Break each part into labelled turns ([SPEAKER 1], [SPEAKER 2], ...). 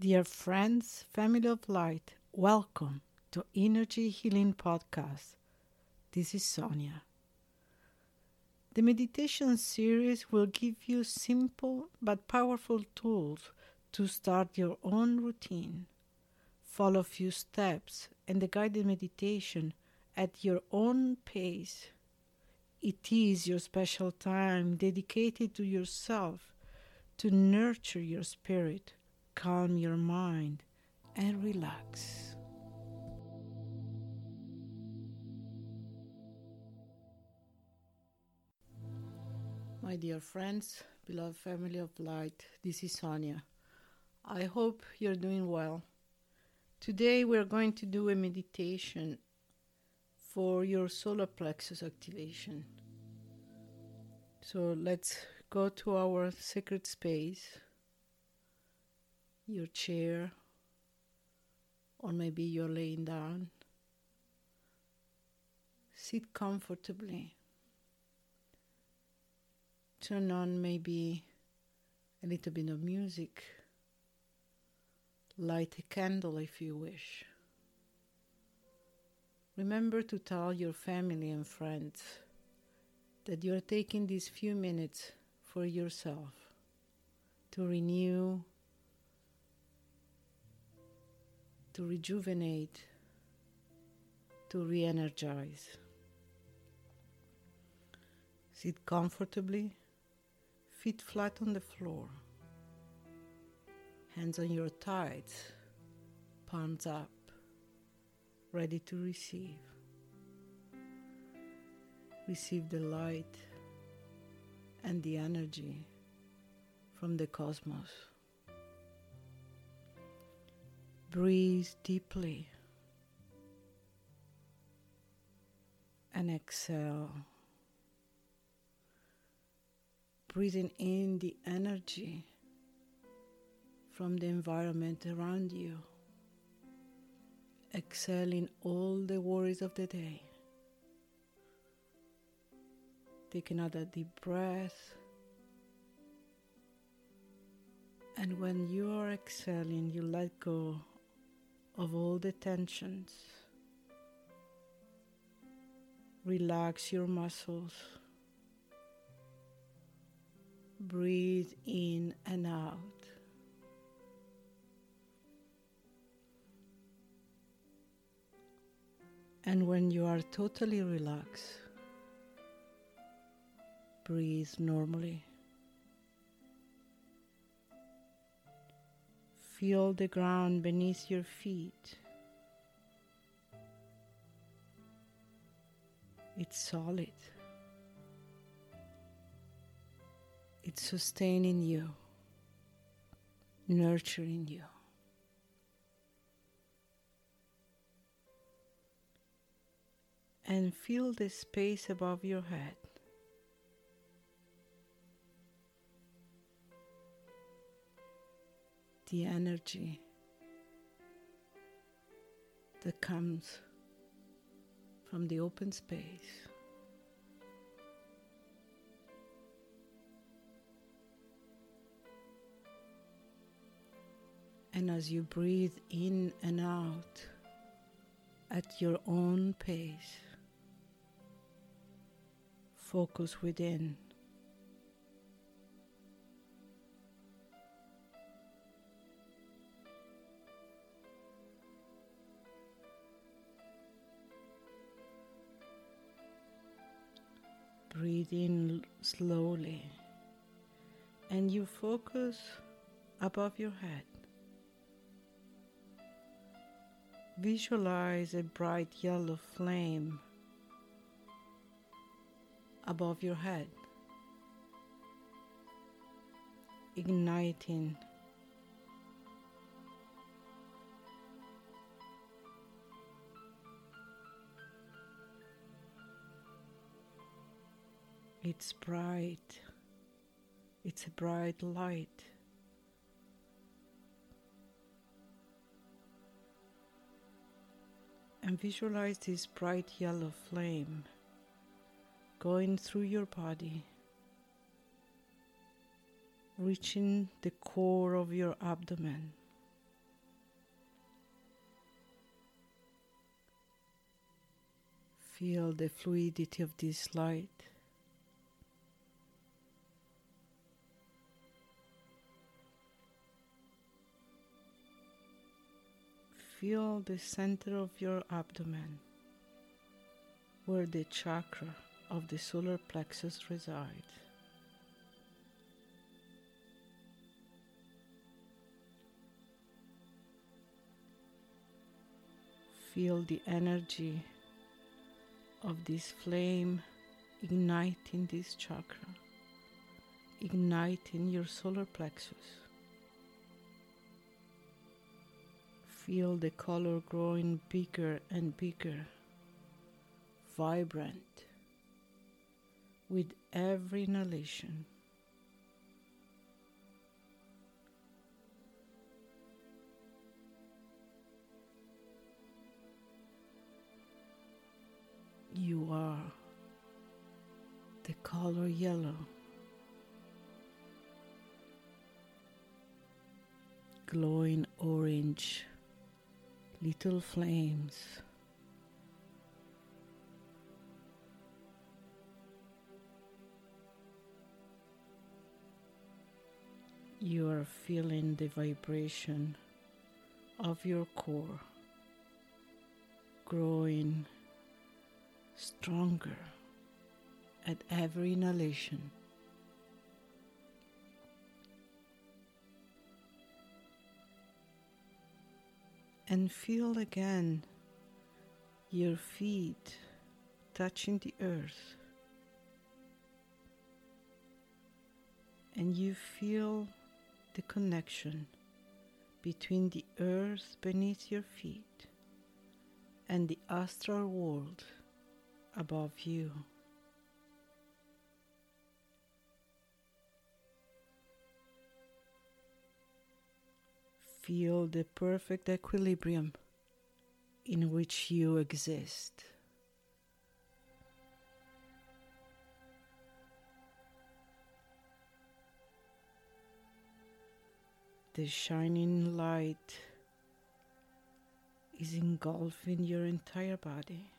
[SPEAKER 1] Dear friends, family of light, welcome to Energy Healing Podcast. This is Sonia. The meditation series will give you simple but powerful tools to start your own routine. Follow a few steps and the guided meditation at your own pace. It is your special time dedicated to yourself to nurture your spirit, calm your mind, and relax. My dear friends, beloved family of light, this is Sonia. I hope you're doing well. Today we're going to do a meditation for your solar plexus activation. So let's go to our sacred space, your chair, or maybe you're laying down. Sit comfortably. Turn on maybe a little bit of music. Light a candle if you wish. Remember to tell your family and friends that you are taking these few minutes for yourself to renew, to rejuvenate, to re energize. Sit comfortably, feet flat on the floor, hands on your thighs, palms up, ready to receive. Receive the light and the energy from the cosmos. Breathe deeply and exhale. Breathing in the energy from the environment around you. Exhaling all the worries of the day. Take another deep breath. And when you are exhaling, you let go of all the tensions. Relax your muscles. Breathe in and out. And when you are totally relaxed, breathe normally. Feel the ground beneath your feet. It's solid. It's sustaining you, nurturing you. And feel the space above your head. The energy that comes from the open space. And as you breathe in and out at your own pace, focus within. Breathe in slowly and you focus above your head. Visualize a bright yellow flame above your head, igniting It's bright. It's a bright light. And visualize this bright yellow flame going through your body, reaching the core of your abdomen. Feel the fluidity of this light. Feel the center of your abdomen where the chakra of the solar plexus resides. Feel the energy of this flame igniting this chakra, igniting your solar plexus. Feel the color growing bigger and bigger, vibrant with every inhalation. You are the color yellow. Glowing orange, little flames. You are feeling the vibration of your core growing stronger at every inhalation. And feel again your feet touching the earth. And you feel the connection between the earth beneath your feet and the astral world above you. Feel the perfect equilibrium in which you exist. The shining light is engulfing your entire body.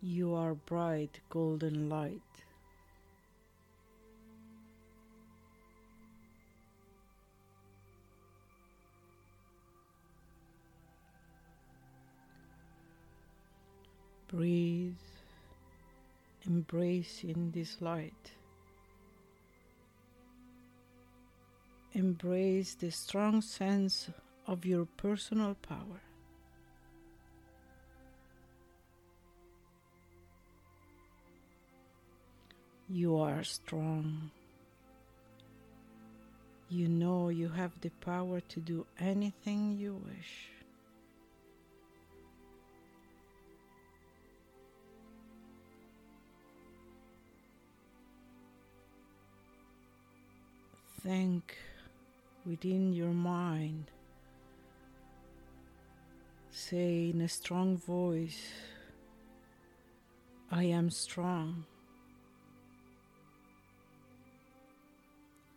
[SPEAKER 1] You are bright golden light. Breathe, embracing this light. Embrace the strong sense of your personal power. You are strong. You know you have the power to do anything you wish. Think within your mind. Say in a strong voice, I am strong.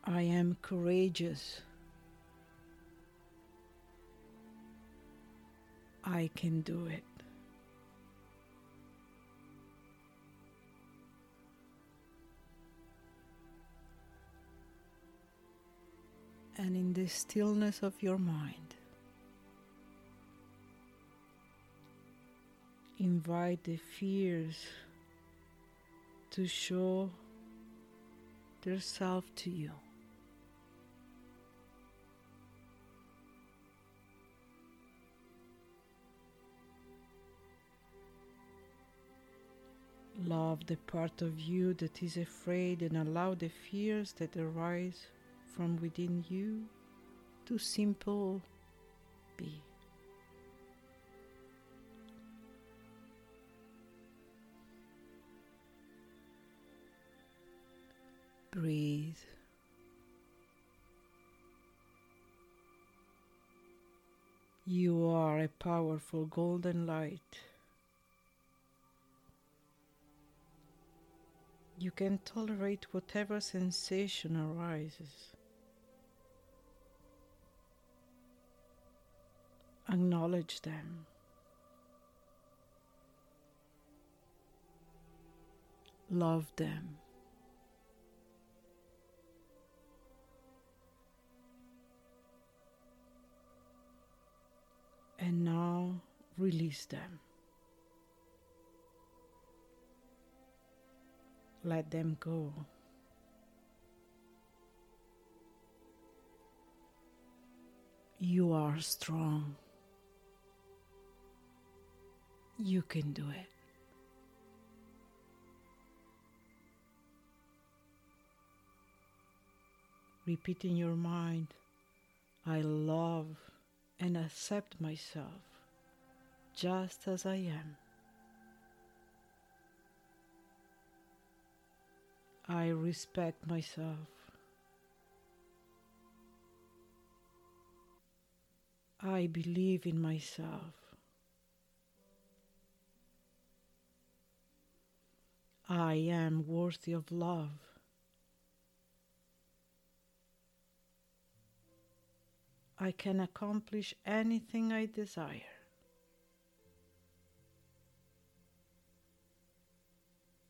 [SPEAKER 1] I am courageous. I can do it. And in the stillness of your mind, invite the fears to show their self to you. Love the part of you that is afraid and allow the fears that arise from within you to simple be. Breathe. You are a powerful golden light. You can tolerate whatever sensation arises. Acknowledge them. Love them. And now release them. Let them go. You are strong. You can do it. Repeat in your mind, I love and accept myself just as I am. I respect myself. I believe in myself. I am worthy of love. I can accomplish anything I desire.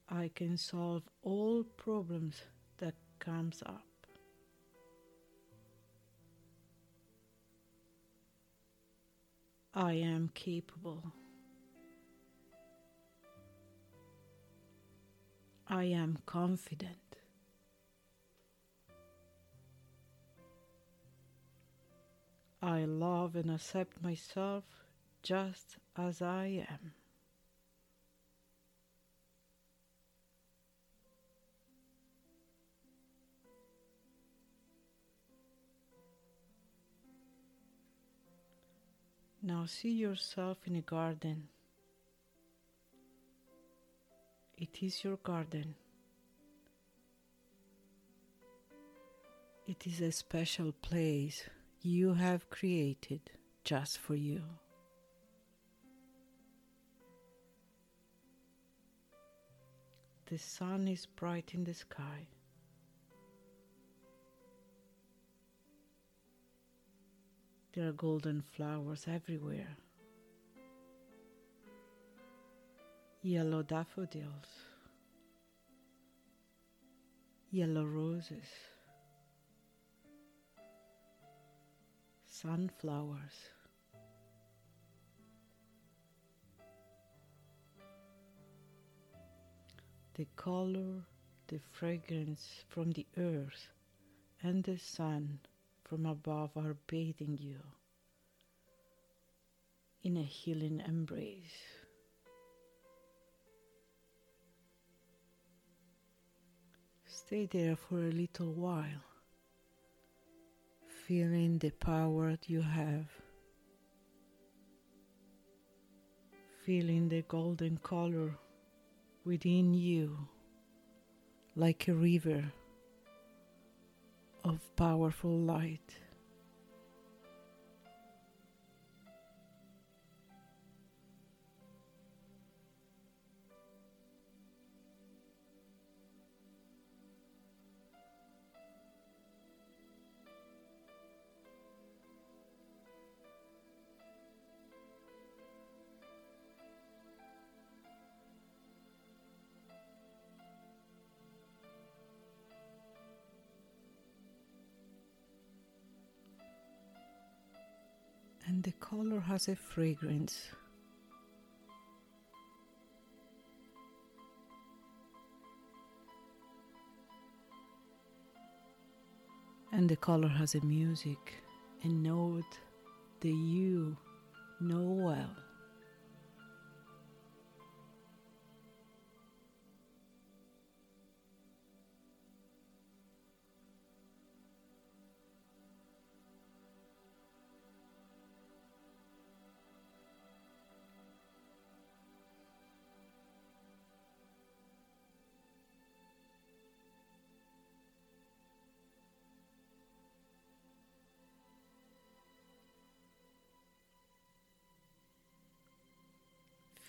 [SPEAKER 1] I can solve all problems that comes up. I am capable. I am confident. I love and accept myself just as I am. Now see yourself in a garden. It is your garden. It is a special place you have created just for you. The sun is bright in the sky. There are golden flowers everywhere. Yellow daffodils, yellow roses, sunflowers. The color, the fragrance from the earth and the sun from above are bathing you in a healing embrace. Stay there for a little while, feeling the power you have, feeling the golden color within you like a river of powerful light. The color has a fragrance. And the color has a music, a note that you know well.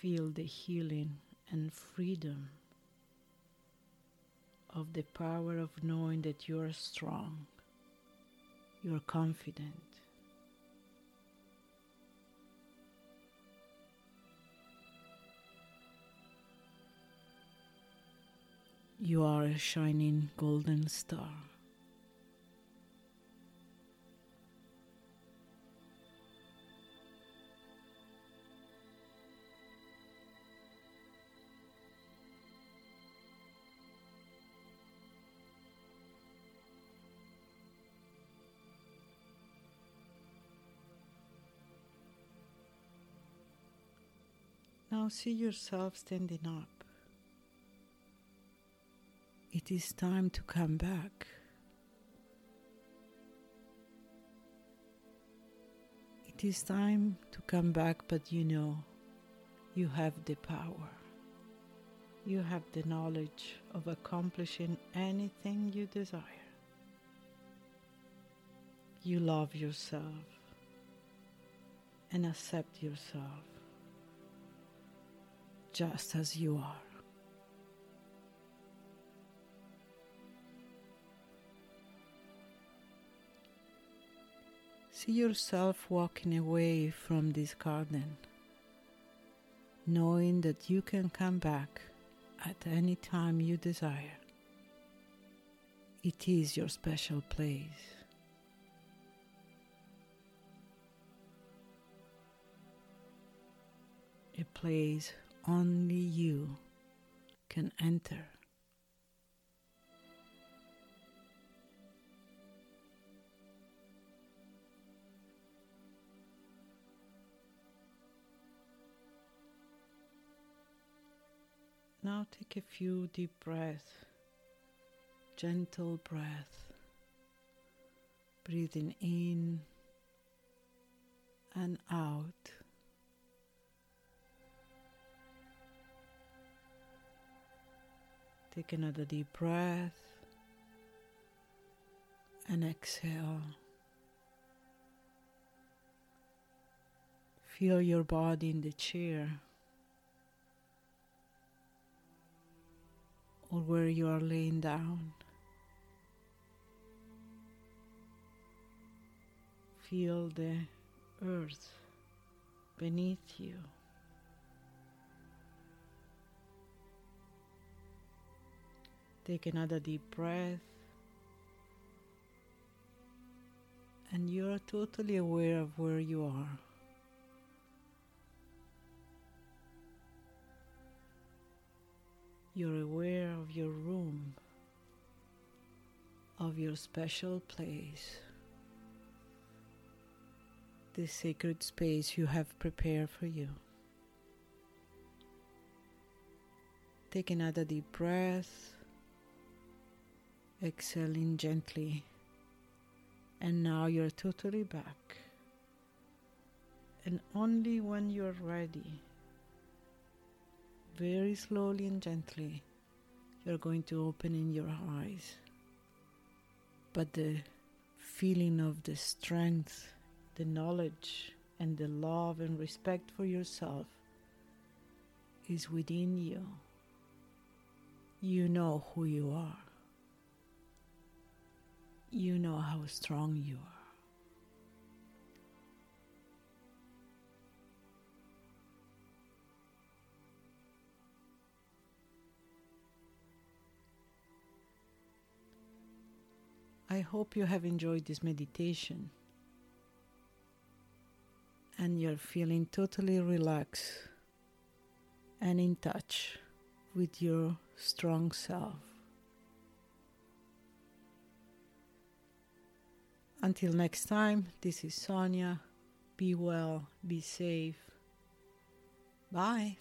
[SPEAKER 1] feel the healing and freedom of the power of knowing that you are strong, you are confident. You are a shining golden star. Now see yourself standing up. It is time to come back. It is time to come back, but you know you have the power. You have the knowledge of accomplishing anything you desire. You love yourself and accept yourself just as you are. See yourself walking away from this garden, knowing that you can come back at any time you desire. It is your special place. A place only you can enter. Now take a few deep breaths, gentle breath, breathing in and out. Take another deep breath and exhale. Feel your body in the chair or where you are laying down. Feel the earth beneath you. Take another deep breath. And you are totally aware of where you are. You're aware of your room, of your special place, the sacred space you have prepared for you. Take another deep breath exhaling gently. And now you're totally back. And only when you're ready, very slowly and gently, you're going to open in your eyes. But the feeling of the strength, the knowledge, and the love and respect for yourself is within you. You know who you are you know how strong you are. I hope you have enjoyed this meditation and you're feeling totally relaxed and in touch with your strong self. Until next time, this is Sonia. Be well, be safe. Bye.